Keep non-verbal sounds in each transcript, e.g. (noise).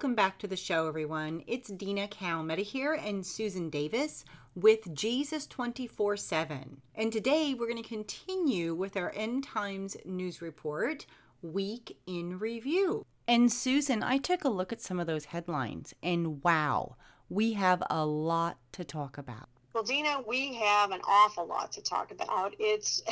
Welcome back to the show, everyone. It's Dina Calmetta here and Susan Davis with Jesus 24 7. And today we're going to continue with our End Times News Report Week in Review. And Susan, I took a look at some of those headlines, and wow, we have a lot to talk about. Well, Dina, we have an awful lot to talk about. It's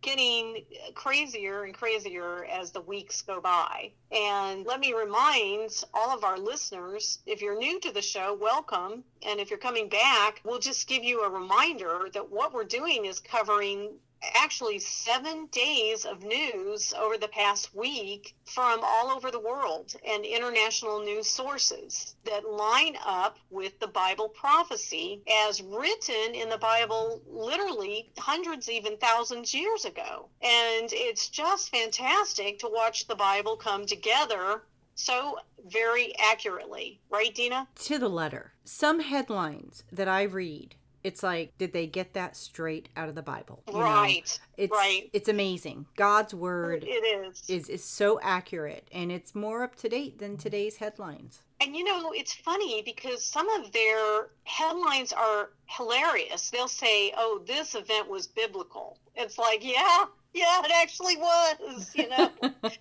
getting crazier and crazier as the weeks go by. And let me remind all of our listeners if you're new to the show, welcome. And if you're coming back, we'll just give you a reminder that what we're doing is covering actually seven days of news over the past week from all over the world and international news sources that line up with the Bible prophecy as written in the Bible literally hundreds, even thousands years ago. And it's just fantastic to watch the Bible come together so very accurately, right, Dina? To the letter. Some headlines that I read it's like did they get that straight out of the bible? You right know? it's right. it's amazing. God's word it is. is is so accurate and it's more up to date than today's headlines. And you know it's funny because some of their headlines are hilarious. They'll say oh this event was biblical. It's like yeah yeah it actually was you know?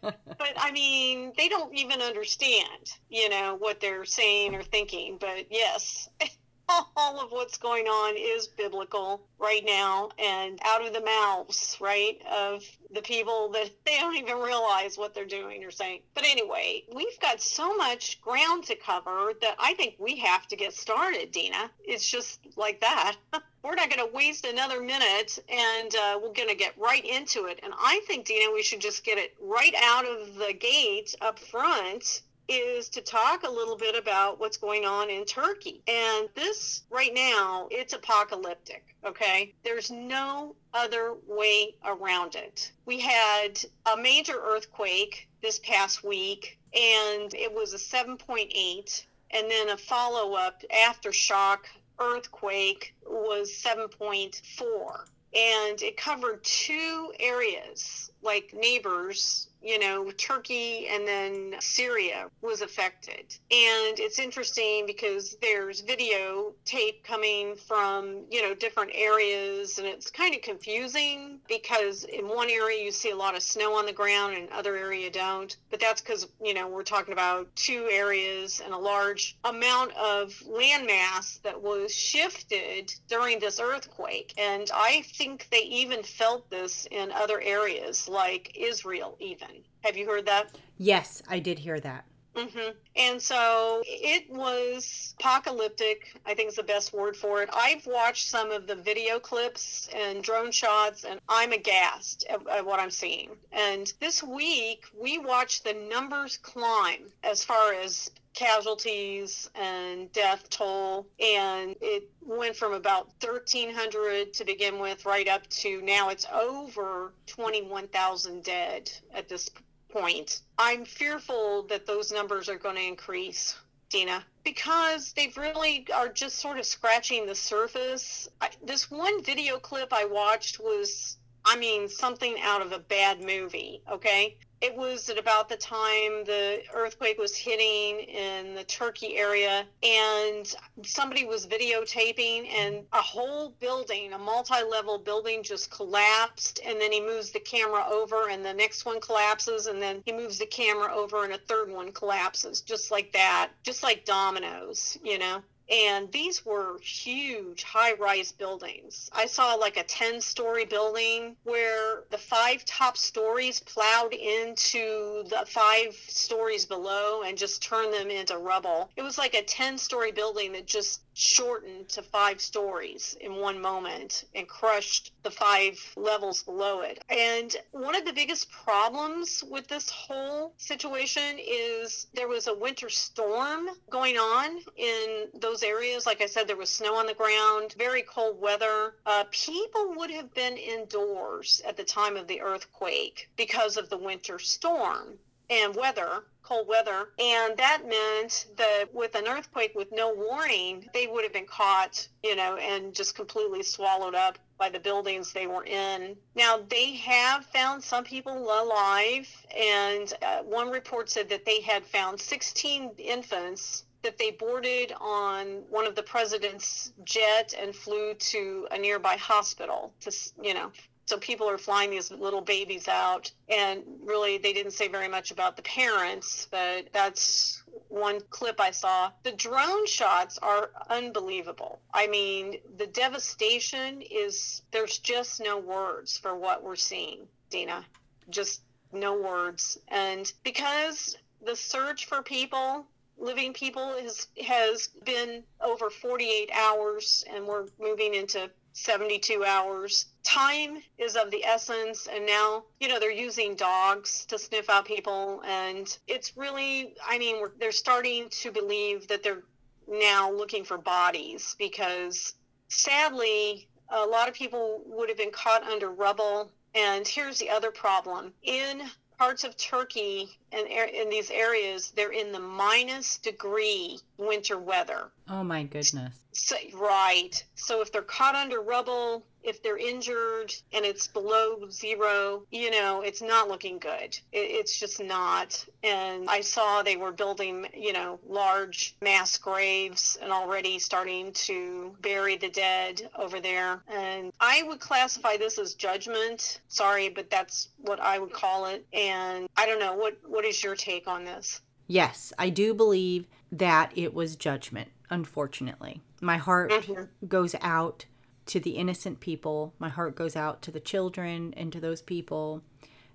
(laughs) But i mean they don't even understand you know what they're saying or thinking but yes (laughs) (laughs) all of what's going on is biblical right now and out of the mouths, right, of the people that (laughs) they don't even realize what they're doing or saying. But anyway, we've got so much ground to cover that I think we have to get started, Dina. It's just like that. (laughs) We're not going to waste another minute and uh, we're going to get right into it. And I think, Dina, we should just get it right out of the gate up front is to talk a little bit about what's going on in Turkey. And this right now, it's apocalyptic, okay? There's no other way around it. We had a major earthquake this past week, and it was a 7.8, and then a follow up aftershock earthquake was 7.4. And it covered two areas, like neighbors you know, Turkey and then Syria was affected. And it's interesting because there's video tape coming from, you know, different areas and it's kind of confusing because in one area you see a lot of snow on the ground and other area don't. But that's because, you know, we're talking about two areas and a large amount of landmass that was shifted during this earthquake. And I think they even felt this in other areas like Israel even. Have you heard that? Yes, I did hear that. Mm-hmm. And so it was apocalyptic, I think is the best word for it. I've watched some of the video clips and drone shots, and I'm aghast at, at what I'm seeing. And this week, we watched the numbers climb as far as casualties and death toll and it went from about 1300 to begin with right up to now it's over 21,000 dead at this point. I'm fearful that those numbers are going to increase. Dina, because they really are just sort of scratching the surface. I, this one video clip I watched was, I mean, something out of a bad movie, okay? It was at about the time the earthquake was hitting in the Turkey area, and somebody was videotaping, and a whole building, a multi level building, just collapsed. And then he moves the camera over, and the next one collapses, and then he moves the camera over, and a third one collapses, just like that, just like dominoes, you know? And these were huge high rise buildings. I saw like a 10 story building where the five top stories plowed into the five stories below and just turned them into rubble. It was like a 10 story building that just shortened to five stories in one moment and crushed the five levels below it. And one of the biggest problems with this whole situation is there was a winter storm going on in those areas. Like I said, there was snow on the ground, very cold weather. Uh, people would have been indoors at the time of the earthquake because of the winter storm and weather, cold weather. And that meant that with an earthquake with no warning, they would have been caught, you know, and just completely swallowed up by the buildings they were in. Now, they have found some people alive, and uh, one report said that they had found 16 infants that they boarded on one of the president's jet and flew to a nearby hospital to, you know, so people are flying these little babies out and really they didn't say very much about the parents but that's one clip i saw the drone shots are unbelievable i mean the devastation is there's just no words for what we're seeing dina just no words and because the search for people living people has has been over 48 hours and we're moving into 72 hours. Time is of the essence, and now, you know, they're using dogs to sniff out people. And it's really, I mean, they're starting to believe that they're now looking for bodies because sadly, a lot of people would have been caught under rubble. And here's the other problem in parts of Turkey and in these areas, they're in the minus degree winter weather. Oh my goodness. So, right. So if they're caught under rubble, if they're injured and it's below zero, you know, it's not looking good. It, it's just not. And I saw they were building, you know, large mass graves and already starting to bury the dead over there. And I would classify this as judgment. Sorry, but that's what I would call it. And I don't know what what is your take on this? Yes, I do believe that it was judgment, unfortunately. My heart mm-hmm. goes out to the innocent people. My heart goes out to the children and to those people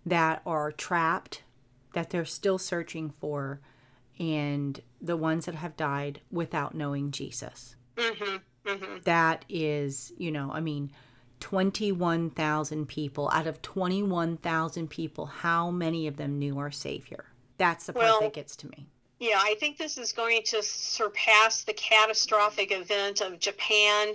that are trapped, that they're still searching for, and the ones that have died without knowing Jesus. Mm-hmm. Mm-hmm. That is, you know, I mean, 21,000 people out of 21,000 people, how many of them knew our Savior? That's the part well, that gets to me. Yeah, I think this is going to surpass the catastrophic event of Japan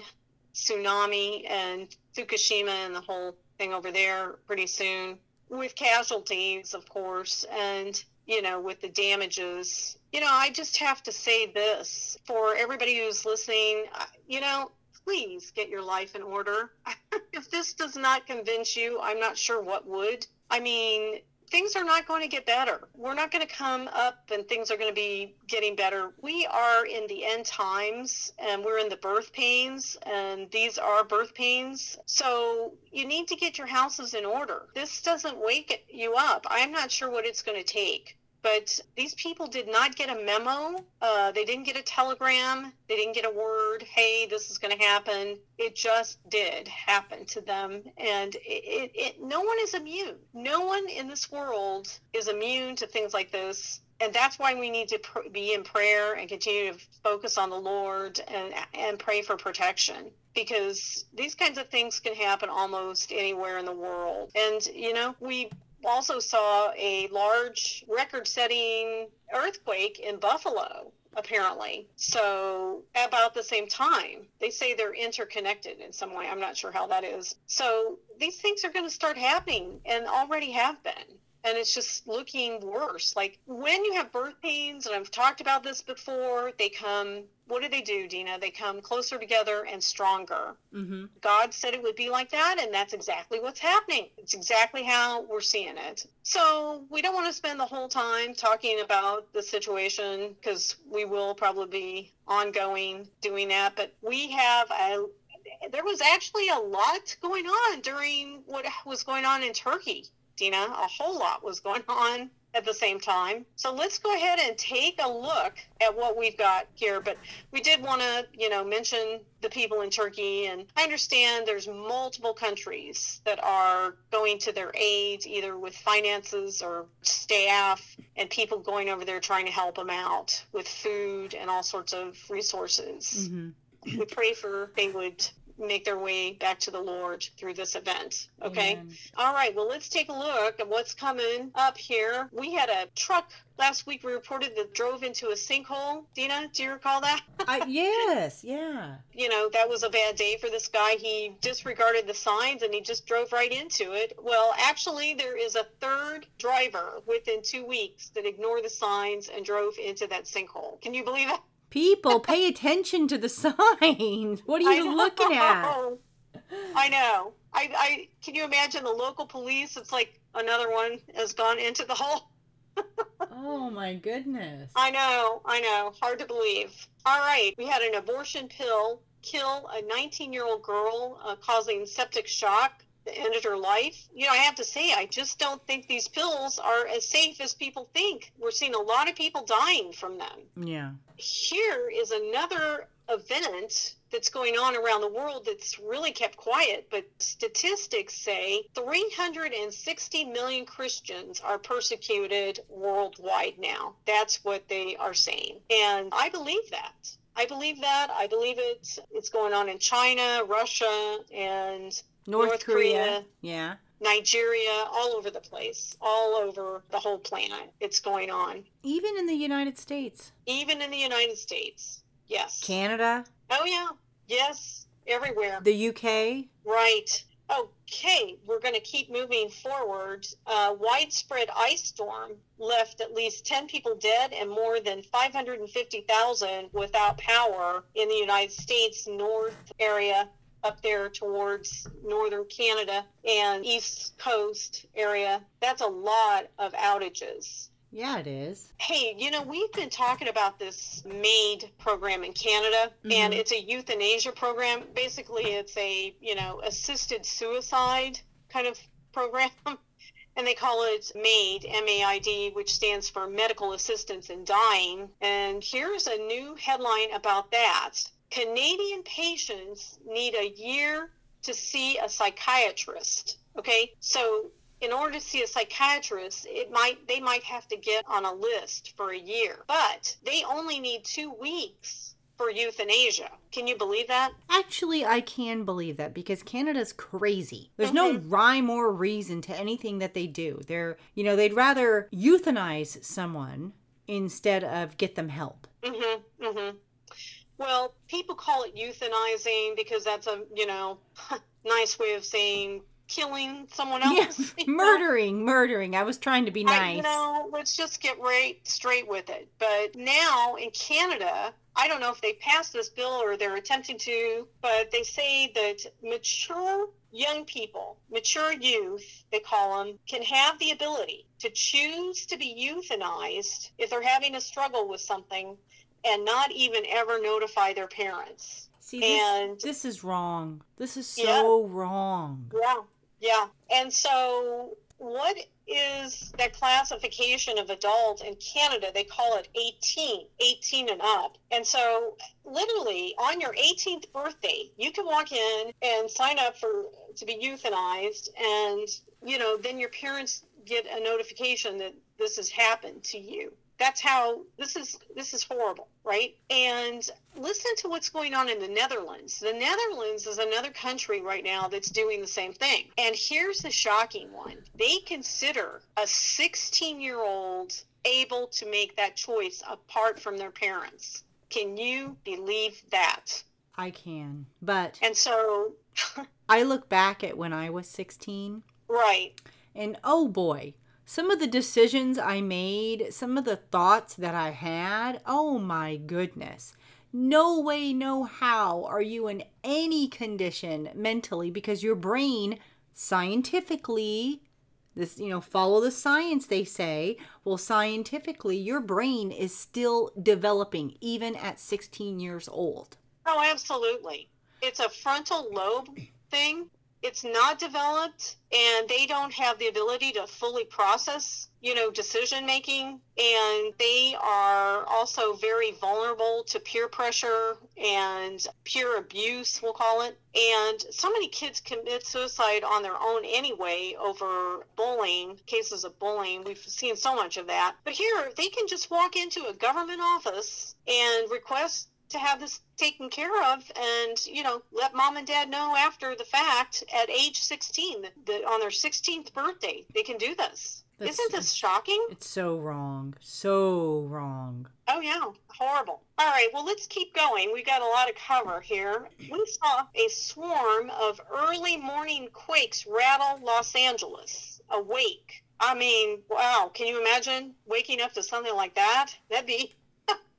tsunami and Fukushima and the whole thing over there pretty soon with casualties, of course, and, you know, with the damages. You know, I just have to say this for everybody who's listening, you know, please get your life in order. (laughs) if this does not convince you, I'm not sure what would. I mean, things are not going to get better. We're not going to come up and things are going to be getting better. We are in the end times and we're in the birth pains, and these are birth pains. So you need to get your houses in order. This doesn't wake you up. I'm not sure what it's going to take. But these people did not get a memo. Uh, they didn't get a telegram. They didn't get a word, hey, this is going to happen. It just did happen to them. And it, it, it, no one is immune. No one in this world is immune to things like this. And that's why we need to pr- be in prayer and continue to focus on the Lord and, and pray for protection because these kinds of things can happen almost anywhere in the world. And, you know, we also saw a large record setting earthquake in Buffalo apparently. So, about the same time, they say they're interconnected in some way. I'm not sure how that is. So, these things are going to start happening and already have been and it's just looking worse. Like when you have birth pains, and I've talked about this before, they come, what do they do, Dina? They come closer together and stronger. Mm-hmm. God said it would be like that, and that's exactly what's happening. It's exactly how we're seeing it. So we don't want to spend the whole time talking about the situation because we will probably be ongoing doing that, but we have a there was actually a lot going on during what was going on in Turkey Dina. A whole lot was going (laughs) on at the same time. So let's go ahead and take a look at what we've got here. But we did want to, you know, mention the people in Turkey. And I understand there's multiple countries that are going to their aid, either with finances or staff, and people going over there trying to help them out with food and all sorts of resources. Mm-hmm. we pray for they would make their way back to the Lord through this event. Okay. Amen. All right. Well, let's take a look at what's coming up here. We had a truck last week we reported that drove into a sinkhole. Dina, do you recall that? (laughs) I, yes, yeah. you know, that was a bad day for this guy. He disregarded the signs and he just drove right into it. Well, actually, there is a third driver within two weeks that ignored the signs and drove into that sinkhole. Can you believe it? People, pay attention to the (laughs) signs. What are you looking at? I know. I, I can you imagine the local police? It's like another one has gone into the hole. (laughs) Oh my goodness. I know, I know. Hard to believe. All right, we had an abortion pill kill a 19 year old girl, uh, causing septic shock that ended her life. You know, I have to say, I just don't think these pills are as safe as people think. We're seeing a lot of people dying from them. Yeah. Here is another event that's going on around the world that's really kept quiet, but statistics say 360 million Christians are persecuted worldwide now. That's what they are saying. And I believe that. I believe that. I believe it's it's going on in China, Russia, and North, North Korea. Korea. Yeah. Nigeria, all over the place, all over the whole planet. It's going on. Even in the United States. Even in the United States. Yes. Canada, Oh yeah, yes, everywhere. the UK. Right. Okay, we're going to keep moving forward. Uh, widespread ice storm left at least 10 people dead and more than 550,000 without power in the United States north area up there towards northern Canada and east coast area. That's a lot of outages. Yeah, it is. Hey, you know, we've been talking about this MAID program in Canada, and Mhm. it's a euthanasia program. Basically, it's a, you know, assisted suicide kind of program. (laughs) And they call it MAID, M A I D, which stands for Medical Assistance in Dying. And here's a new headline about that Canadian patients need a year to see a psychiatrist. Okay, so in order to see a psychiatrist, it might they might have to get on a list for a year, but they only need two weeks for euthanasia. Can you believe that? Actually, I can believe that because Canada's crazy. There's no rhyme or reason to anything that they do. They're, you know, they'd rather euthanize someone instead of get them help. Mm-hmm. Mm-hmm. Well, people call it euthanizing because that's a you know (laughs) nice way of saying killing someone else. (laughs) Yes, know? murdering, murdering. I was trying to be I, nice. you know, let's just get right straight with it. But now in Canada, I don't know if they passed this bill or they're attempting to, but they say that mature young people, mature youth, they call them, can have the ability to choose to be euthanized if they're having a struggle with something and not even ever notify their parents. See, this, and- this is wrong. This is Yeah. so wrong. Yeah, yeah. And so, what is that classification of adult in Canada? They call it 18, 18 and up. And so, literally, on your 18th birthday, you can walk in and sign up for to be euthanized, and you know, then your parents get a notification that this has happened to you. That's how this is. This is horrible, right? And listen to what's going on in the Netherlands. The Netherlands is another country right now that's doing the same thing. And here's the shocking one they consider a 16 year old able to make that choice apart from their parents. Can you believe that? I can. But And so, (laughs) I look back at when I was 16 right. and oh boy, some of the decisions I made, some of the thoughts that I had, oh my goodness. No way, no how are you in any condition mentally because your brain scientifically this you know follow the science they say well scientifically your brain is still developing even at 16 years old Oh, absolutely. It's a frontal lobe thing. It's not developed, and they don't have the ability to fully process, you know, decision making. And they are also very vulnerable to peer pressure and peer abuse, we'll call it. And so many kids commit suicide on their own anyway over bullying, cases of bullying. We've seen so much of that. But here, they can just walk into a government office and request to have this taken care of and, you know, let mom and dad know after the fact at age 16 that, on their 16th birthday they can do this. That's- Isn't this shocking? It's so wrong. So wrong. Oh yeah, horrible. All right, well let's keep going. we've got a lot of cover here. We saw a swarm of early morning quakes rattle Los Angeles. Awake. I mean, wow, can you imagine waking up to something like that? That'd be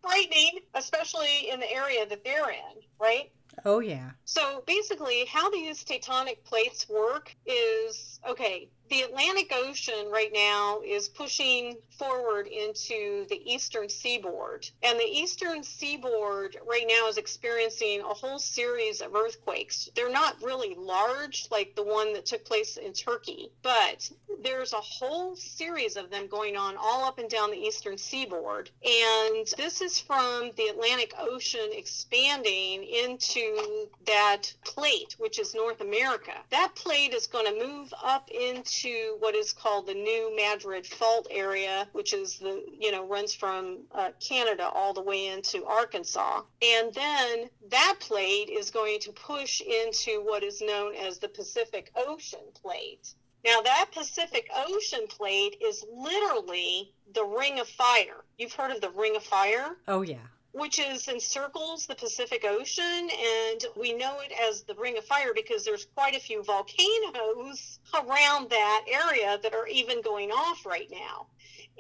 frightening, especially in the area that they're in, right? Oh yeah. So basically, how these tectonic plates work is okay, the Atlantic Ocean right now is pushing forward into the eastern seaboard. And the eastern seaboard right now is experiencing a whole series of earthquakes. They're not really large like the one that took place in Turkey, but there's a whole series of them going on all up and down the eastern seaboard. And this is from the Atlantic Ocean expanding into that plate, which is North America. That plate is going to move up into what is called the New Madrid Fault area, which is the, you know, runs from uh, Canada all the way into Arkansas. And then that plate is going to push into what is known as the Pacific Ocean plate. Now, that Pacific Ocean plate is literally the Ring of Fire. You've heard of the Ring of Fire? Oh yeah. Which is encircles the Pacific Ocean, and we know it as the Ring of Fire because there's quite a few volcanoes around that area that are even going off right now.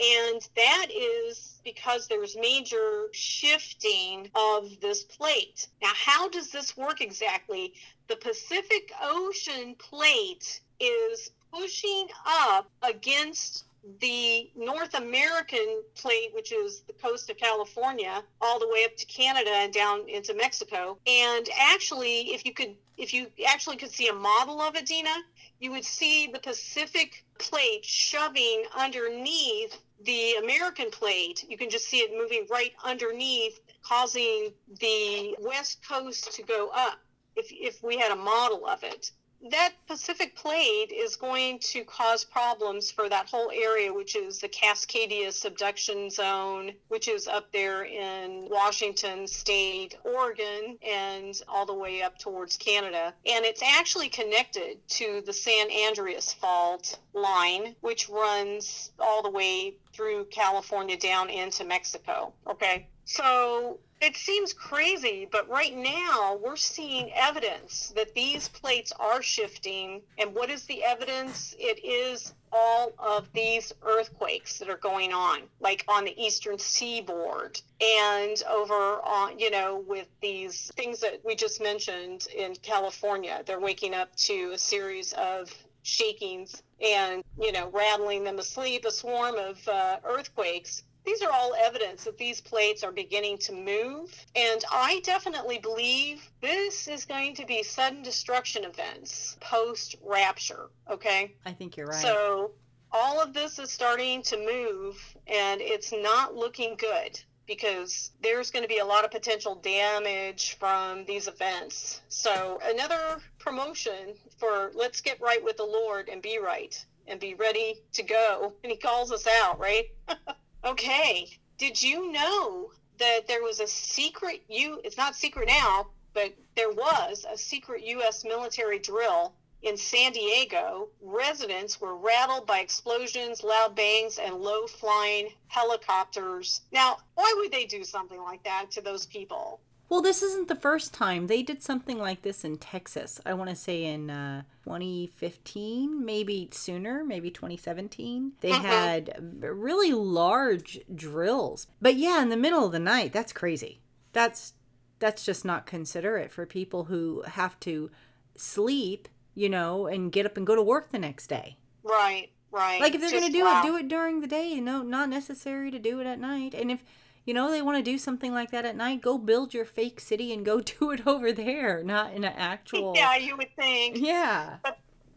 And that is because there's major shifting of this plate. Now, how does this work exactly? The Pacific Ocean plate is pushing up against the North American plate, which is the coast of California, all the way up to Canada and down into Mexico. And actually, if you could, if you actually could see a model of it, Dina, you would see the Pacific plate shoving underneath the American plate. You can just see it moving right underneath, causing the west coast to go up. If, if we had a model of it, that Pacific plate is going to cause problems for that whole area, which is the Cascadia subduction zone, which is up there in Washington State, Oregon, and all the way up towards Canada. And it's actually connected to the San Andreas Fault line, which runs all the way through California down into Mexico. Okay. So it seems crazy, but right now we're seeing evidence that these plates are shifting. And what is the evidence? It is all of these earthquakes that are going on, like on the eastern seaboard and over on, you know, with these things that we just mentioned in California. They're waking up to a series of shakings and, you know, rattling them asleep, a swarm of uh, earthquakes these are all evidence that these plates are beginning to move. And I definitely believe this is going to be sudden destruction events post rapture. Okay. I think you're right. So all of this is starting to move and it's not looking good because there's going to be a lot of potential damage from these events. So another promotion for let's get right with the Lord and be right and be ready to go. And he calls us out, right? (laughs) Okay. Did you know that there was a secret U it's not secret now, but there was a secret US military drill in San Diego. Residents were rattled by explosions, loud bangs, and low flying helicopters. Now, why would they do something like that to those people? Well, this isn't the first time. They did something like this in Texas. I want to say in uh, 2015, maybe sooner, maybe 2017. They Mhm. had really large drills. But yeah, in the middle of the night, that's crazy. That's that's just not considerate for people who have to sleep, you know, and get up and go to work the next day. Right, right. Like if they're going to do wow. it, do it during the day. You know, not necessary to do it at night. And if you know they want to do something like that at night, go build your fake city and go (laughs) do it over there, not in an actual. Yeah, you would think. Yeah.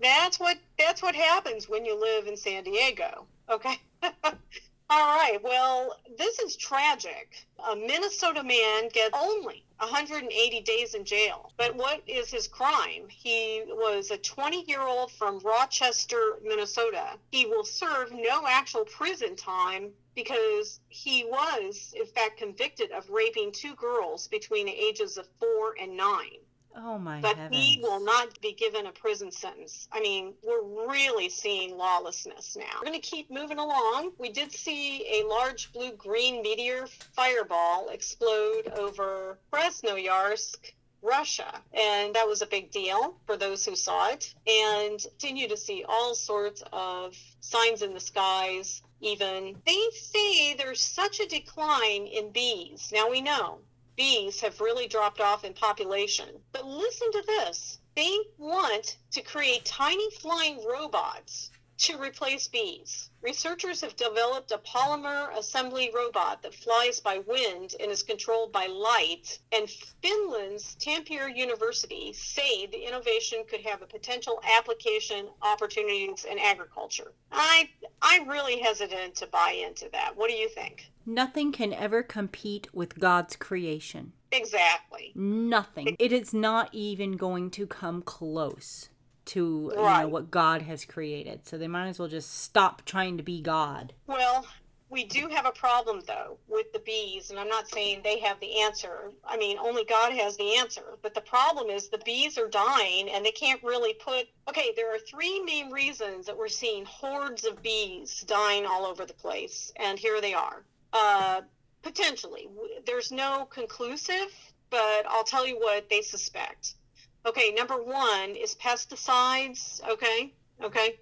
That's what that's what happens when you live in San Diego. Okay. (laughs) All right. Well, this is tragic. A Minnesota man gets only 180 days in jail. But what is his crime? He was a 20 year old from Rochester, Minnesota. He will serve no actual prison time because he was, in fact, convicted of raping two girls between the ages of four and nine. Oh my but heavens. he will not be given a prison sentence. I mean, we're really seeing lawlessness now. We're going to keep moving along. We did see a large blue green meteor fireball explode over Krasnoyarsk. Russia, and that was a big deal for those who saw it, and continue to see all sorts of signs in the skies. Even they say there's such a decline in bees. Now we know bees have really dropped off in population. But listen to this they want to create tiny flying robots to replace bees. Researchers have developed a polymer assembly robot that flies by wind and is controlled by light. And Finland's Tampere University say the innovation could have a potential application opportunities in agriculture. I I'm really hesitant to buy into that. What do you think? Nothing can ever compete with God's creation. Exactly. Nothing. It is not even going to come close to you know what God has created. So they might as well just stop trying to be God. Well, we do have a problem though with the bees, and I'm not saying they have the answer. I mean, only God has the answer. But the problem is the bees are dying and they can't really put. Okay, there are three main reasons that we're seeing hordes of bees dying all over the place, and here they are. Uh, potentially, there's no conclusive, but I'll tell you what they suspect. Okay, number one is pesticides. Okay, okay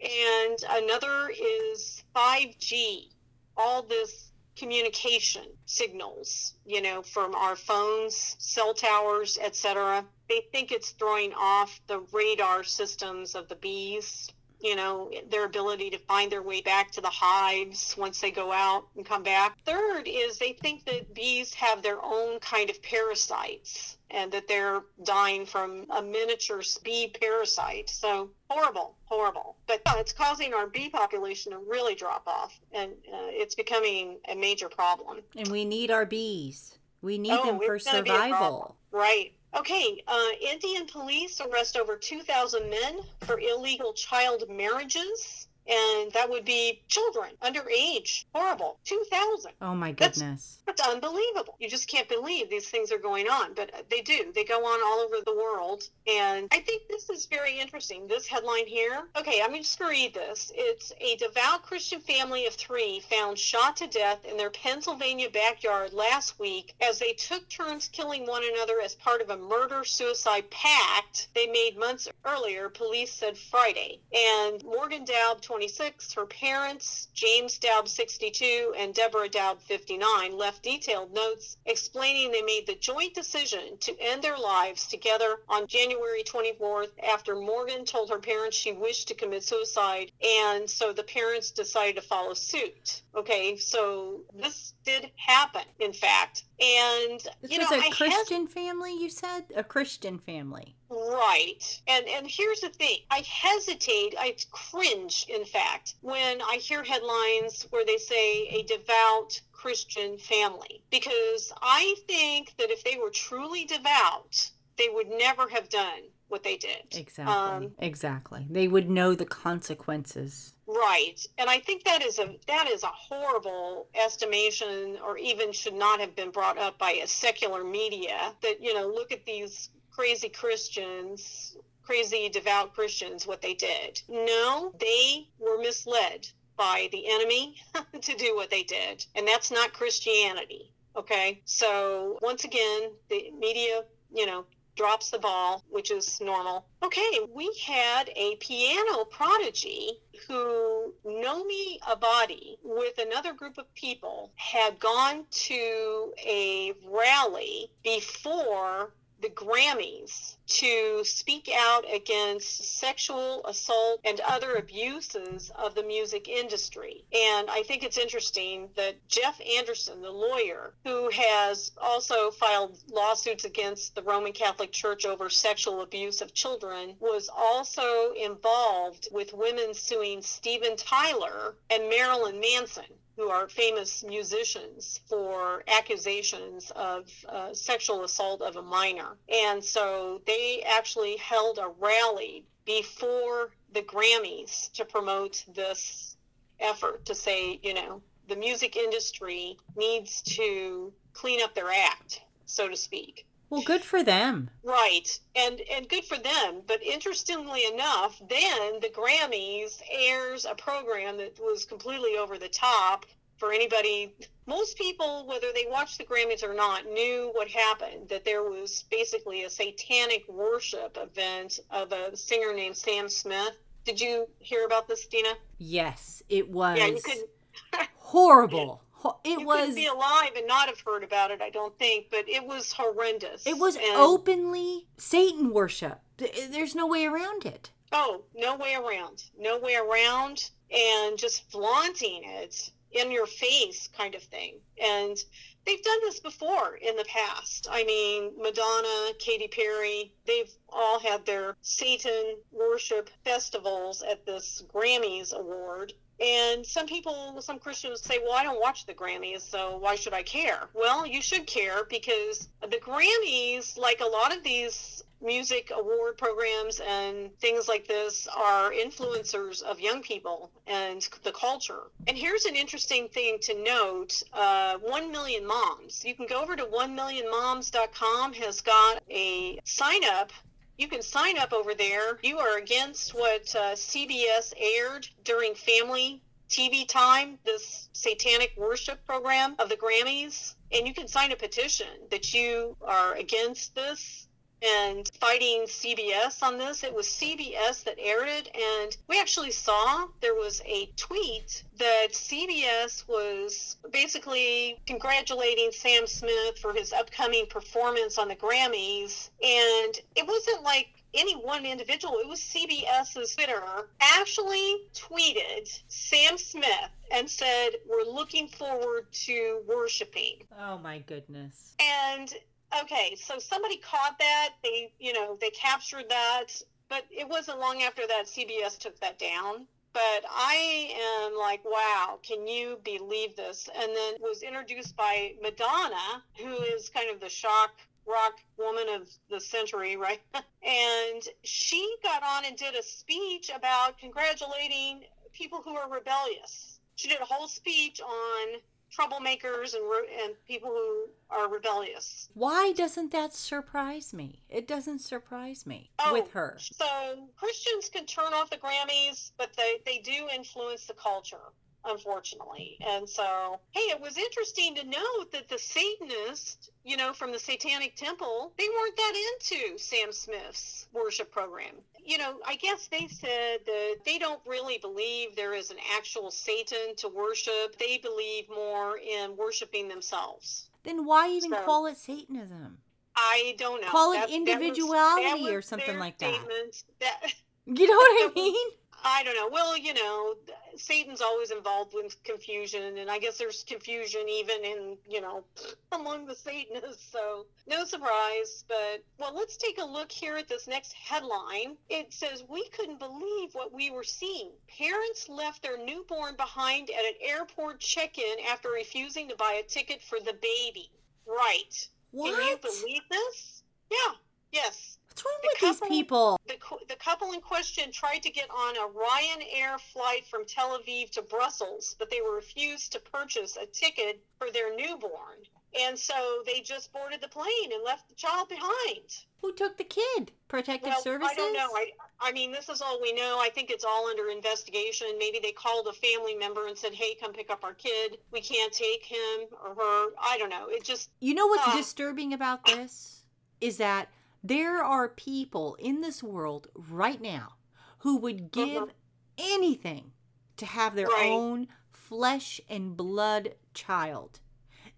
and another is 5G. All this communication signals, you know, from our phones, cell towers, etc. They think it's throwing off the radar systems of the bees, you know, their ability to find their way back to the hives once they go out and come back. Third is they think that bees have their own kind of parasites and that they're dying from a miniature bee parasite. So horrible, horrible. But yeah, it's causing our bee population to really drop off, and uh, it's becoming a major problem. And we need our bees. We need Oh, them for it's gonna be a problem. survival. Right. Okay. Uh, Indian police arrest over 2,000 men for illegal child marriages. And that would be children underage. Horrible. 2,000. Oh my That's- goodness. It's unbelievable. You just can't believe these things are going on, but they do. They go on all over the world. And I think this is very interesting. This headline here. Okay, I'm just going to read this. It's a devout Christian family of three found shot to death in their Pennsylvania backyard last week as they took turns killing one another as part of a murder suicide pact they made months earlier, police said Friday. And Morgan Daub, 26, her parents, James Daub, 62, and Deborah Daub, 59, left detailed notes explaining they made the joint decision to end their lives together on January 24th after Morgan told her parents she wished to commit suicide. And so the parents decided to follow suit. Okay, so this did happen, in fact. And, This you was know, a I hes- Christian family, you said? A Christian family. Right. And and here's the thing. I hesitate, I cringe in fact, when I hear headlines where they say a devout Christian family because I think that if they were truly devout, they would never have done what they did. Exactly. Um, exactly. They would know the consequences. Right. And I think that is a that is a horrible estimation or even should not have been brought up by a secular media that, you know, look at these crazy Christians, crazy devout Christians what they did. No, they were misled by the enemy (laughs) to do what they did. And that's not Christianity. Okay? So, once again, the media, you know, drops the ball, which is normal. Okay, we had a piano prodigy who, Nomi Abadi, with another group of people, had gone to a rally before the Grammys to speak out against sexual assault and other abuses of the music industry. And I think it's interesting that Jeff Anderson, the lawyer, who has also filed lawsuits against the Roman Catholic Church over sexual abuse of children, was also involved with women suing Steven Tyler and Marilyn Manson who are famous musicians for accusations of uh, sexual assault of a minor. And so they actually held a rally before the Grammys to promote this effort to say, you know, the music industry needs to clean up their act, so to speak. Well, good for them. Right. And and good for them. But interestingly enough, then the Grammys airs a program that was completely over the top for anybody most people whether they watched the Grammys or not knew what happened that there was basically a satanic worship event of a singer named Sam Smith. Did you hear about this, Dina? Yes, it was. Yeah, you could horrible. (laughs) It you was be alive and not have heard about it. I don't think, but it was horrendous. It was And- openly Satan worship. There's no way around it. Oh, no way around. No way around. And just flaunting it in your face kind of thing. And they've done this before in the past. I mean, Madonna, Katy Perry, they've all had their Satan worship festivals at this Grammys award. And some people, some Christians say, well, I don't watch the Grammys, so why should I care? Well, you should care because the Grammys, like a lot of these music award programs and things like this, are influencers of young people and the culture. And here's an interesting thing to note uh, 1 Million Moms. You can go over to 1millionmoms.com, has got a sign up you can sign up over there. You are against what uh, CBS aired during family TV time, this satanic worship program of the Grammys. And you can sign a petition that you are against this and fighting CBS on this. It was CBS that aired it. And we actually saw there was a tweet that CBS was basically congratulating Sam Smith for his upcoming performance on the Grammys. And it wasn't like any one individual, it was CBS's Twitter actually tweeted Sam Smith and said, We're looking forward to worshiping. Oh my goodness. And okay, so somebody caught that. They, you know, they captured that, but it wasn't long after that CBS took that down. But I am like, wow, can you believe this? And then was introduced by Madonna, who is kind of the shock rock woman of the century, right? (laughs) and she got on and did a speech about congratulating people who are rebellious. She did a whole speech on troublemakers and and people who are rebellious. Why doesn't that surprise me? It doesn't surprise me Oh, with her. So Christians can turn off the Grammys, but they, they do influence the culture, unfortunately. And so, hey, it was interesting to note that the Satanists, you know, from the Satanic Temple, they weren't that into Sam Smith's worship program. You know, I guess they said that they don't really believe there is an actual Satan to worship. They believe more in worshiping themselves. Then why even So- call it Satanism? I don't know. Call it That- that was- individuality that or something like that. that. You know what I (laughs) mean? I don't know. Well, you know, Satan's always involved with confusion, and I guess there's confusion even in, you know, (laughs) among the Satanists. So no surprise. But well, let's take a look here at this next headline. It says we couldn't believe what we were seeing. Parents left their newborn behind at an airport check-in after refusing to buy a ticket for the baby. Right. What? Can you believe this? Yeah. Yes. What's wrong The with these people? The, the couple in question tried to get on a Ryanair flight from Tel Aviv to Brussels, but they were refused to purchase a ticket for their newborn. And so they just boarded the plane and left the child behind. Who took the kid? Protective Well, Services? I don't know. I, I mean, this is all we know. I think it's all under investigation. Maybe they called a family member and said, hey, come pick up our kid. We can't take him or her. I don't know. It just, You know what's Ah. disturbing about this? Is that there are people in this world right now who would give Mhm. anything to have their Right. own flesh and blood child.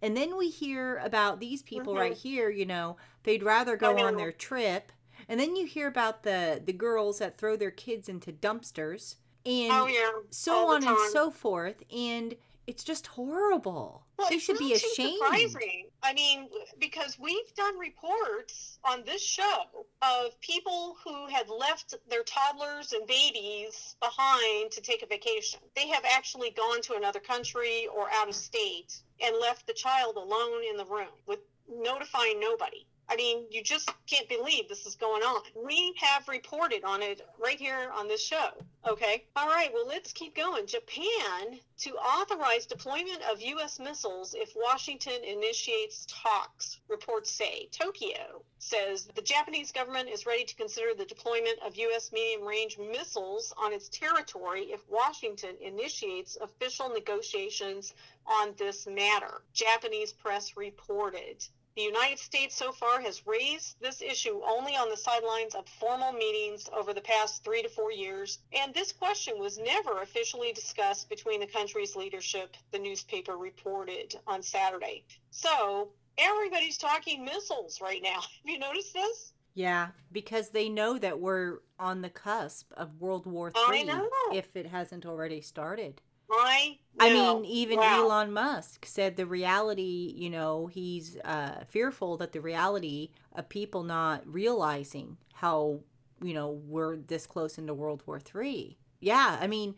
And then we hear about these people Mhm. right here, you know, they'd rather go on their trip. And then you hear about the the girls that throw their kids into dumpsters Oh, and oh yeah. so on and so forth and it's just horrible. Well, they should be ashamed. Surprising. I mean, because we've done reports on this show of people who had left their toddlers and babies behind to take a vacation. They have actually gone to another country or out of state and left the child alone in the room with notifying nobody. I mean, you just can't believe this is going on. We have reported on it right here on this show. Okay. All right. Well, let's keep going. Japan to authorize deployment of U.S. missiles if Washington initiates talks, reports say. Tokyo says the Japanese government is ready to consider the deployment of U.S. medium range missiles on its territory if Washington initiates official negotiations on this matter. Japanese press reported. The United States so far has raised this issue only on the sidelines of formal meetings over the past three to four years, and this question was never officially discussed between the country's leadership, the newspaper reported on Saturday. So, everybody's talking missiles right now. (laughs) Have you noticed this? Yeah, because they know that we're on the cusp of World War III if it hasn't already started. I I mean, even Wow. Elon Musk said the reality, you know, he's uh, fearful that the reality of people not realizing how, you know, we're this close into World War III. Yeah, I mean,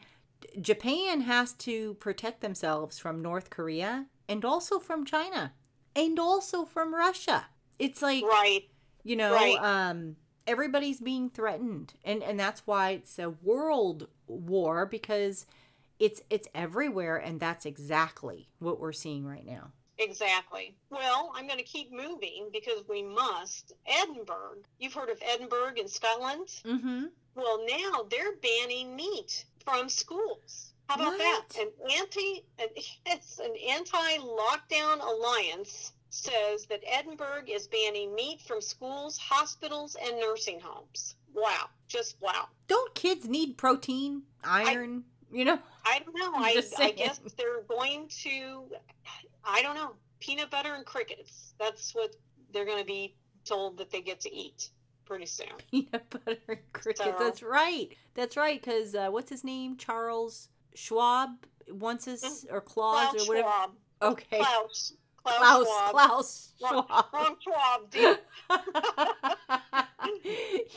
Japan has to protect themselves from North Korea and also from China and also from Russia. It's like, Right. you know Right. um everybody's being threatened and and that's why it's a world war because it's it's everywhere and that's exactly what we're seeing right now Exactly. Well, I'm going to keep moving because we must. Edinburgh. You've heard of Edinburgh in Scotland? mm-hmm Well, now they're banning meat from schools. How about that? What? An anti, an, (laughs) it's an anti-lockdown alliance says that Edinburgh is banning meat from schools, hospitals, and nursing homes. Wow, just wow. don't kids need protein iron you know I don't know. (laughs) I'm I, guess they're going to, I don't know, peanut butter and crickets. That's what they're going to be told that they get to eat pretty soon. (laughs) peanut butter and crickets So- that's right that's right because uh, what's his name charles schwab wants his or claus Klaus or whatever Schwab. okay Klaus. Klaus, klaus Schwab. klaus schwab (laughs)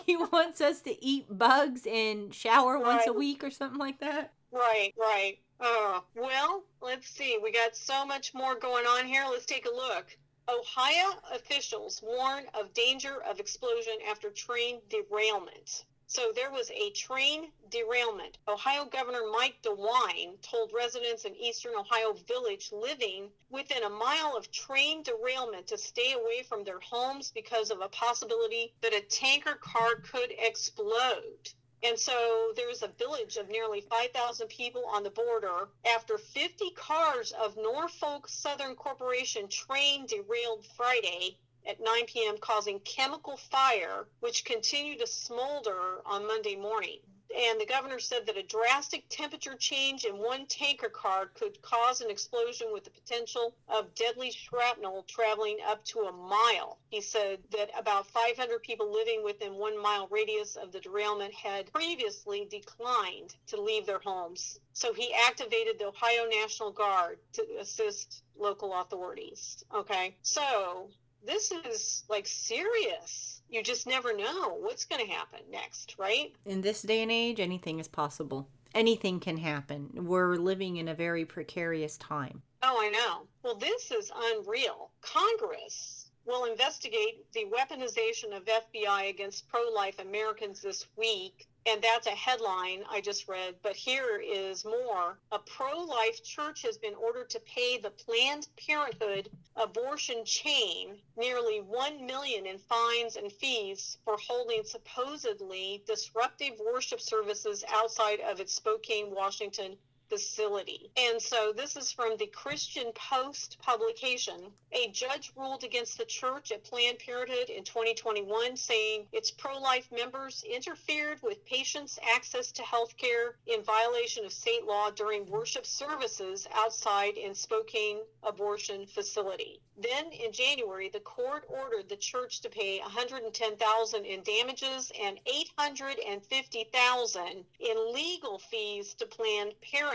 he wants us to eat bugs and shower once a week or something like that. Right, right. Uh, well, let's see. We got so much more going on here. Let's take a look. Ohio officials warn of danger of explosion after train derailment. So there was a train derailment. Ohio Governor Mike DeWine told residents in eastern Ohio village living within a mile of train derailment to stay away from their homes because of a possibility that a tanker car could explode. And so there's a village of nearly 5,000 people on the border after 50 cars of Norfolk Southern Corporation train derailed Friday at 9 p.m., causing chemical fire, which continued to smolder on Monday morning. And the governor said that a drastic temperature change in one tanker car could cause an explosion with the potential of deadly shrapnel traveling up to a mile. He said that about 500 people living within one mile radius of the derailment had previously declined to leave their homes. So he activated the Ohio National Guard to assist local authorities. Okay. So this is like serious. You just never know what's going to happen next, right? In this day and age, anything is possible. Anything can happen. We're living in a very precarious time. Oh, I know. Well, this is unreal. Congress will investigate the weaponization of FBI against pro life Americans this week. And that's a headline I just read. But here is more. A pro life church has been ordered to pay the Planned Parenthood abortion chain nearly 1 million in fines and fees for holding supposedly disruptive worship services outside of its Spokane, Washington facility. And so this is from the Christian Post publication. A judge ruled against the church at Planned Parenthood in 2021, saying its pro life members interfered with patients' access to health care in violation of state law during worship services outside in Spokane abortion facility. Then in January, the court ordered the church to pay 110,000 in damages and 850,000 in legal fees to Planned Parenthood.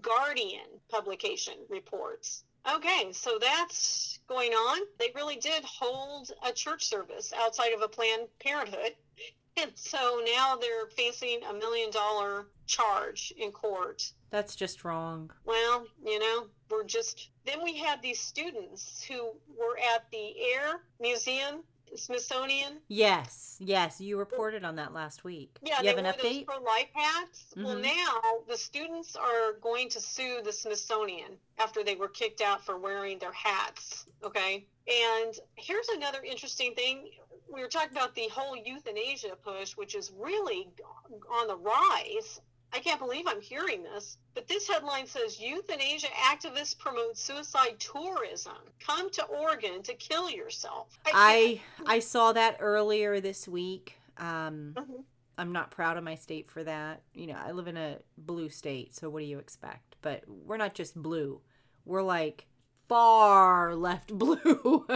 Guardian publication reports. Okay, so that's going on. They really did hold a church service outside of a Planned Parenthood. And so now they're facing a million dollar charge in court. That's just wrong. Well, you know, we're just. Then we had these students who were at the Air Museum, Smithsonian. Yes, yes, you reported on that last week. Yeah, you they have an update? pro life hats. Well, Mhm. now the students are going to sue the Smithsonian after they were kicked out for wearing their hats. Okay, and here's another interesting thing. We were talking about the whole euthanasia push, which is really on the rise. I can't believe I'm hearing this, but this headline says euthanasia activists promote suicide tourism. Come to Oregon to kill yourself. I I saw that earlier this week. Um, Mhm. I'm not proud of my state for that. You know, I live in a blue state, so what do you expect? But we're not just blue. We're like far left (laughs) blue.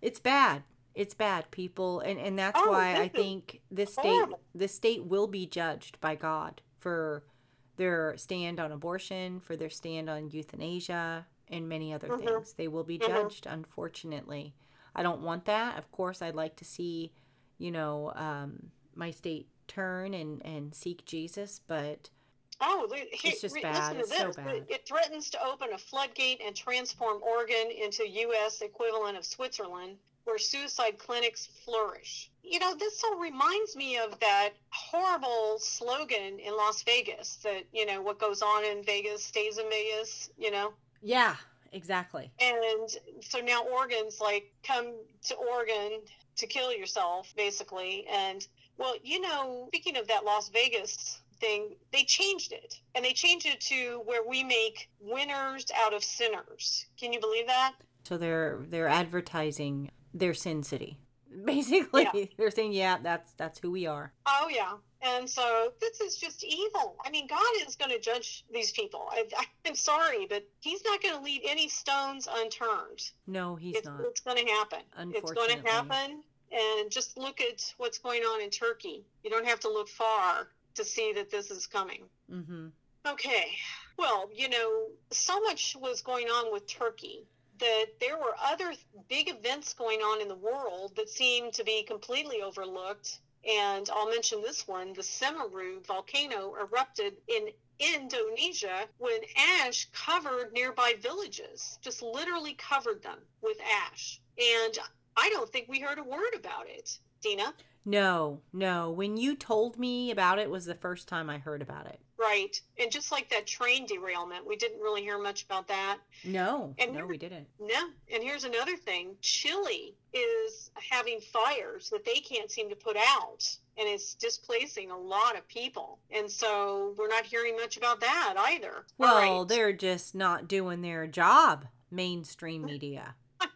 it's bad. It's bad, people, and and that's Oh, why I think this state this state will be judged by God for their stand on abortion, for their stand on euthanasia, and many other Mhm. things. They will be Mhm. judged, unfortunately. I don't want that. Of course, I'd like to see, you know, um, my state turn and and seek Jesus, but Oh, he- It's just re- bad. It's so It- bad. It threatens to open a floodgate and transform Oregon into U.S. equivalent of Switzerland, where suicide clinics flourish. You know, this all reminds me of that horrible slogan in Las Vegas that you know what goes on in Vegas stays in Vegas. You know, yeah, exactly. and so now Oregon's like, come to Oregon to kill yourself, basically. And well, you know, speaking of that Las Vegas thing, they changed it. And they changed it to where we make winners out of sinners. Can you believe that? So they're they're advertising their sin city. (laughs) Basically, they're saying, "Yeah, that's that's who we are." Oh, yeah. And so this is just evil. I mean, God is going to judge these people. I, (laughs) I'm sorry, but He's not going to leave any stones unturned. No, he's it's, not. it's going to happen. It's going to happen. And just look at what's going on in Turkey. You don't have to look far to see that this is coming. Mm-hmm. Okay. Well, you know, so much was going on with Turkey that there were other big events going on in the world that seemed to be completely overlooked. And I'll mention this one the Semeru volcano erupted in Indonesia when ash covered nearby villages, just literally covered them with ash. And I don't think we heard a word about it, Dina. No, no. When you told me about it was the first time I heard about it. Right. And just like that train derailment, we didn't really hear much about that. No, And no, we didn't. No. And here's another thing Chile is having fires that they can't seem to put out, and it's displacing a lot of people. And so we're not hearing much about that either. Well, right. they're just not doing their job. Mainstream media. (laughs)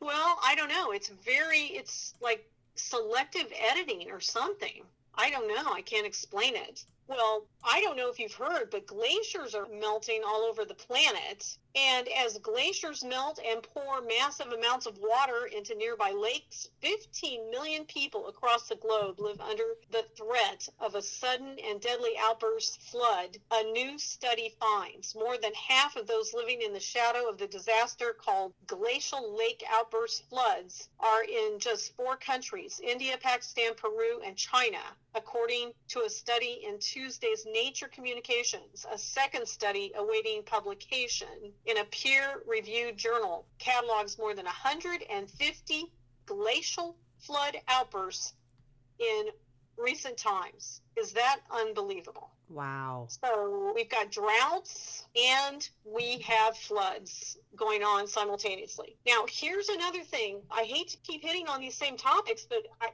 Well, I don't know. It's very, it's like selective editing or something. I don't know. I can't explain it. Well, I don't know if you've heard, but glaciers are melting all over the planet. And as glaciers melt and pour massive amounts of water into nearby lakes, 15 million people across the globe live under the threat of a sudden and deadly outburst flood, a new study finds. More than half of those living in the shadow of the disaster called glacial lake outburst floods are in just four countries India, Pakistan, Peru, and China, according to a study in Tuesday's Nature Communications. A second study awaiting publication in a peer reviewed journal catalogs more than 150 glacial flood outbursts in recent times. Is that unbelievable? Wow. So we've got droughts and we have floods going on simultaneously. Now, here's another thing. I hate to keep hitting on these same topics, but I,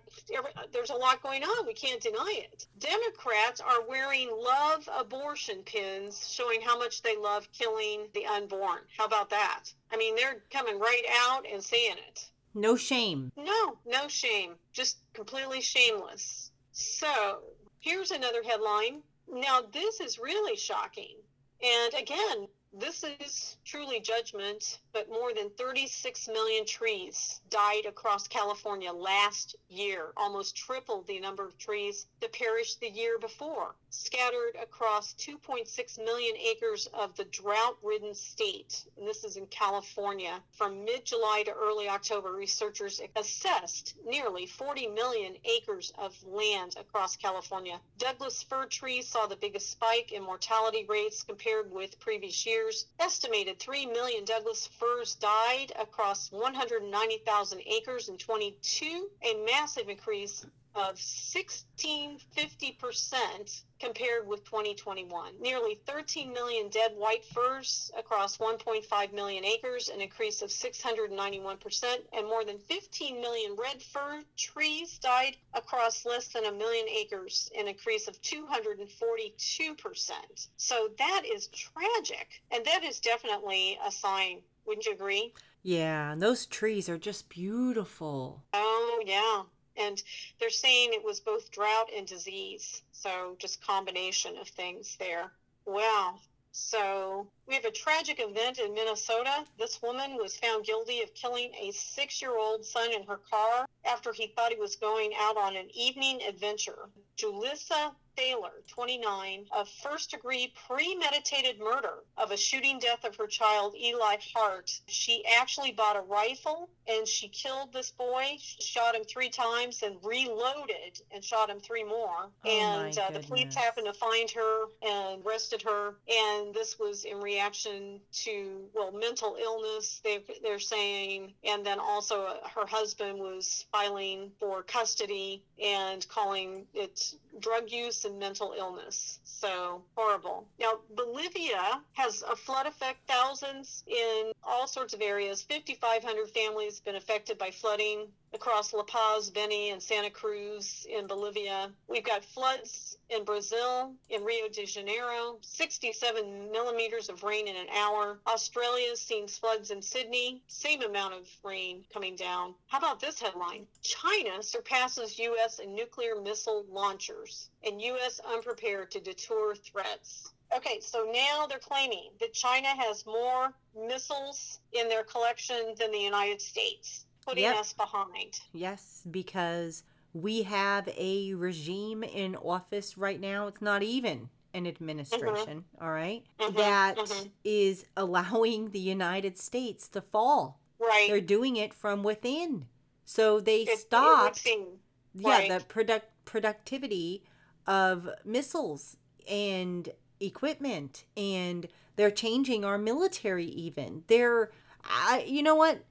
there's a lot going on. We can't deny it. Democrats are wearing love abortion pins showing how much they love killing the unborn. How about that? I mean, they're coming right out and saying it. No shame. No, no shame. Just completely shameless. So, here's another headline now, this is really shocking. And again, this is truly judgment, but more than 36 million trees died across California last year, almost triple the number of trees that perished the year before, scattered across 2.6 million acres of the drought ridden state. And this is in California. From mid July to early October, researchers assessed nearly 40 million acres of land across California. Douglas fir trees saw the biggest spike in mortality rates compared with previous years years, estimated 3 million Douglas firs died across 190,000 acres in 22, a massive increase of 1650% compared with 2021. Nearly 13 million dead white firs across 1.5 million acres, an increase of 691%, and more than 15 million red fir trees died across less than a million acres, an increase of 242%. So that is tragic, and that is definitely a sign. Wouldn't you agree? Yeah, and those trees are just beautiful. Oh, yeah and they're saying it was both drought and disease. So just combination of things there. Wow so we have a tragic event in minnesota this woman was found guilty of killing a six-year-old son in her car after he thought he was going out on an evening adventure julissa Thaler, 29, of first degree premeditated murder of a shooting death of her child, Eli Hart. She actually bought a rifle and she killed this boy, shot him three times, and reloaded and shot him three more. Oh and uh, the police happened to find her and arrested her. And this was in reaction to, well, mental illness, they, they're saying. And then also uh, her husband was filing for custody and calling it drug use and mental illness. So horrible. Now, Bolivia has a flood effect, thousands in all sorts of areas. 5,500 families been affected by flooding across La Paz, Beni, and Santa Cruz in Bolivia. We've got floods in Brazil, in Rio de Janeiro, 67 millimeters of rain in an hour. Australia's seen floods in Sydney, same amount of rain coming down. How about this headline? China surpasses U.S. in nuclear missile launchers, and U.S. unprepared to deter threats. Okay, so now they're claiming that China has more missiles in their collection than the United States putting yep. us behind. Yes, because we have a regime in office right now. It's not even an administration, mm-hmm. all right, mm-hmm. That mm-hmm. is allowing the United States to fall. Right. They're doing it from within. So they it, stopped it yeah, the product productivity of missiles and equipment and they're changing our military even. They're I, you know what?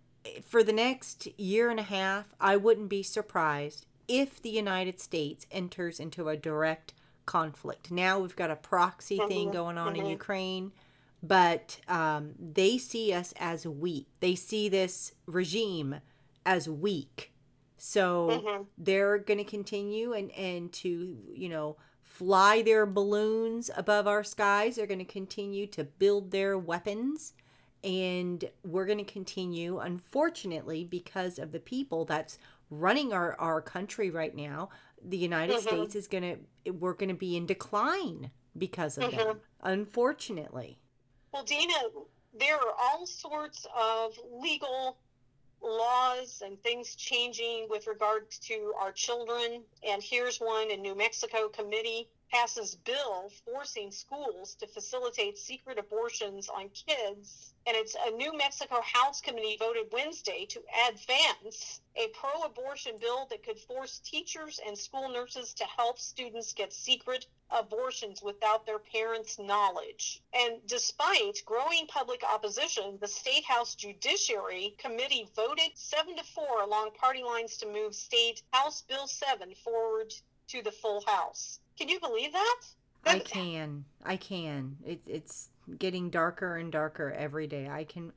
For the next year and a half, I wouldn't be surprised if the United States enters into a direct conflict. Now we've got a proxy mm-hmm. thing going on mm-hmm. in Ukraine, but um, they see us as weak. They see this regime as weak. So mm-hmm. they're going to continue and, and to, you know, fly their balloons above our skies. They're going to continue to build their weapons and we're going to continue unfortunately because of the people that's running our, our country right now the united mm-hmm. states is going to we're going to be in decline because of mm-hmm. them unfortunately well dina there are all sorts of legal laws and things changing with regards to our children and here's one in new mexico committee passes bill forcing schools to facilitate secret abortions on kids. And it's a New Mexico House committee voted Wednesday to advance a pro abortion bill that could force teachers and school nurses to help students get secret abortions without their parents' knowledge. And despite growing public opposition, the State House Judiciary Committee voted 7 to 4 along party lines to move State House Bill 7 forward to the full house. Can you believe that? I can. I can. It, it's getting darker and darker every day. I can.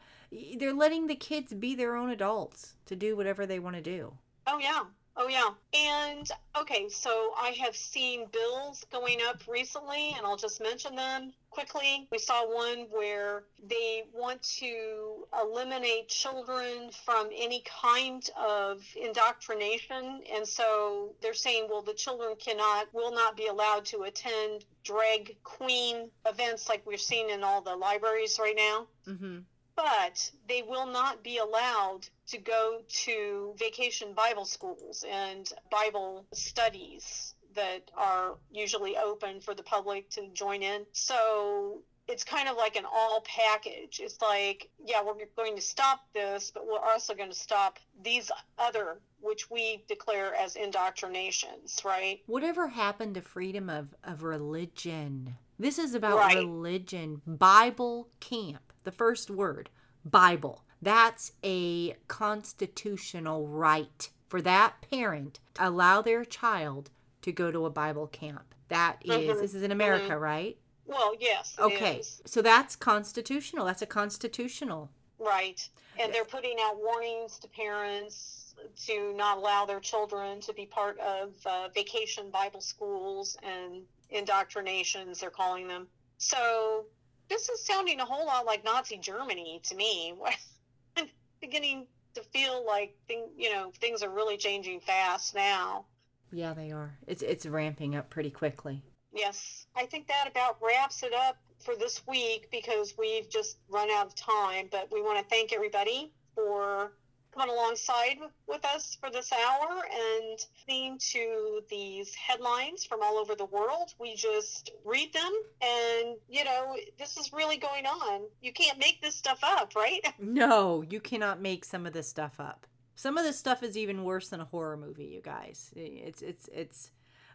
They're letting the kids be their own adults to do whatever they want to do. Oh, yeah. Oh, yeah. And okay, so I have seen bills going up recently, and I'll just mention them quickly. We saw one where they want to eliminate children from any kind of indoctrination. And so they're saying, well, the children cannot, will not be allowed to attend drag queen events like we're seeing in all the libraries right now. Mm-hmm but they will not be allowed to go to vacation Bible schools and Bible studies that are usually open for the public to join in. So it's kind of like an all package. It's like, yeah, we're going to stop this, but we're also going to stop these other, which we declare as indoctrinations, right? Whatever happened to freedom of, of religion? This is about right. religion. Bible camp the first word, Bible. That's a constitutional right for that parent to allow their child to go to a Bible camp. That is, mm-hmm. this is in America, mm-hmm. right? Well, yes. Okay. So that's constitutional. That's a constitutional. Right. And they're putting out warnings to parents to not allow their children to be part of uh, vacation Bible schools and indoctrinations, they're calling them. So this is sounding a whole lot like Nazi Germany to me. (laughs) Beginning to feel like thing, you know things are really changing fast now. Yeah, they are. It's it's ramping up pretty quickly. Yes, I think that about wraps it up for this week because we've just run out of time. But we want to thank everybody for coming alongside with us for this hour and listening to these headlines from all over the world. We just read them, and you know, this is really going on. You can't make this stuff up, right? (laughs) No, you cannot make some of this stuff up. Some of this stuff is even worse than a horror movie, you guys. It's it's it's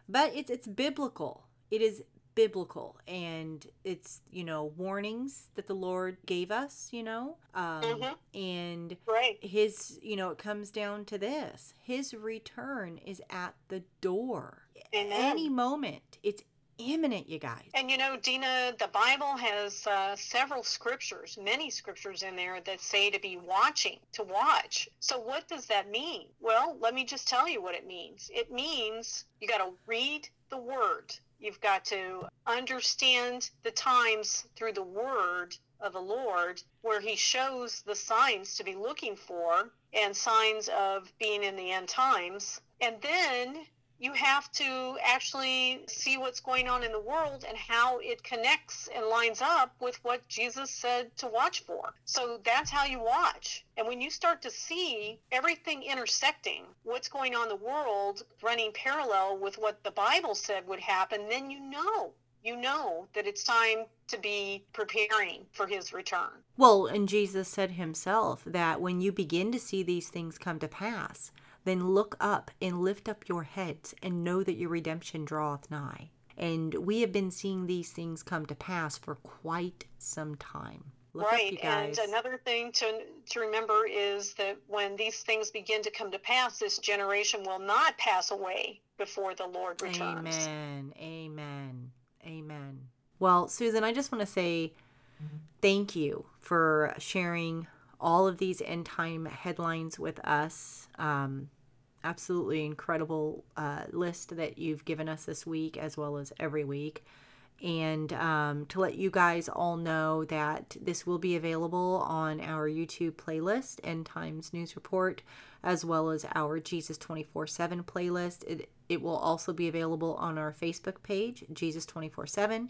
but it's it's biblical. It is biblical and it's you know warnings that the lord gave us you know? Um mm-hmm. and right. his you know it comes down to this. His return is at the door. Amen. any moment. It's imminent you guys. And you know dina the bible has uh, several scriptures many scriptures in there that say to be watching to watch. So what does that mean? Well let me just tell you what it means. It means you got to read the word You've got to understand the times through the word of the Lord, where He shows the signs to be looking for and signs of being in the end times. And then you have to actually see what's going on in the world and how it connects and lines up with what Jesus said to watch for. So that's how you watch. And when you start to see everything intersecting, what's going on in the world running parallel with what the Bible said would happen, then you know you know that it's time to be preparing for his return. Well, and Jesus said himself that when you begin to see these things come to pass, then look up and lift up your heads and know that your redemption draweth nigh. And we have been seeing these things come to pass for quite some time. Look right. And another thing to, to remember is that when these things begin to come to pass, this generation will not pass away before the Lord returns. Amen. Amen. Amen. Well, Susan, I just want to say mm-hmm. thank you for sharing all of these end time headlines with us. Um, absolutely incredible uh, list that you've given us this week, as well as every week. And um, to let you guys all know that this will be available on our YouTube playlist, End Times News Report, as well as our Jesus 24 7 playlist. It, it will also be available on our Facebook page, Jesus 24 7,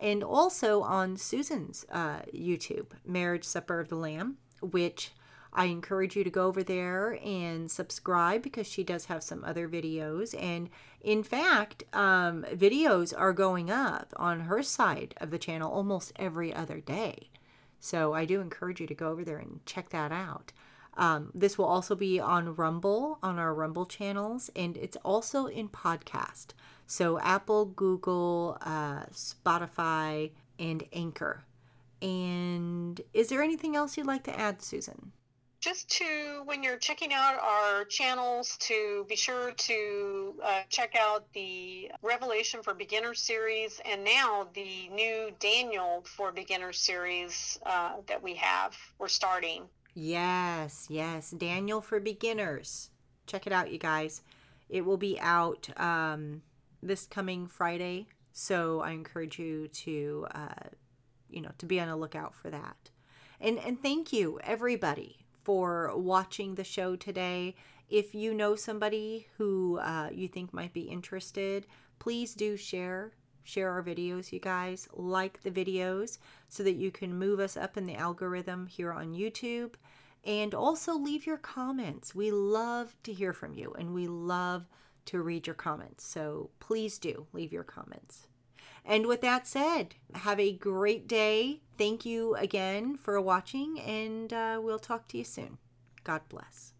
and also on Susan's uh, YouTube, Marriage Supper of the Lamb which I encourage you to go over there and subscribe because she does have some other videos. And in fact, um, videos are going up on her side of the channel almost every other day. So I do encourage you to go over there and check that out. Um, this will also be on Rumble, on our Rumble channels, and it's also in podcast. So Apple, Google, uh, Spotify, and Anchor. And is there anything else you'd like to add, Susan? just to when you're checking out our channels to be sure to uh, check out the revelation for beginners series and now the new daniel for beginners series uh, that we have we're starting Yes, yes. Daniel for beginners. Check it out, you guys. It will be out um, this coming Friday, so I encourage you to, uh, you know, to be on a lookout for that. And and thank you everybody for watching the show today. If you know somebody who uh, you think might be interested, please do share share our videos, you guys. Like the videos so that you can move us up in the algorithm here on YouTube. And also leave your comments. We love to hear from you and we love to read your comments. So please do leave your comments. And with that said, have a great day. Thank you again for watching, and uh, we'll talk to you soon. God bless.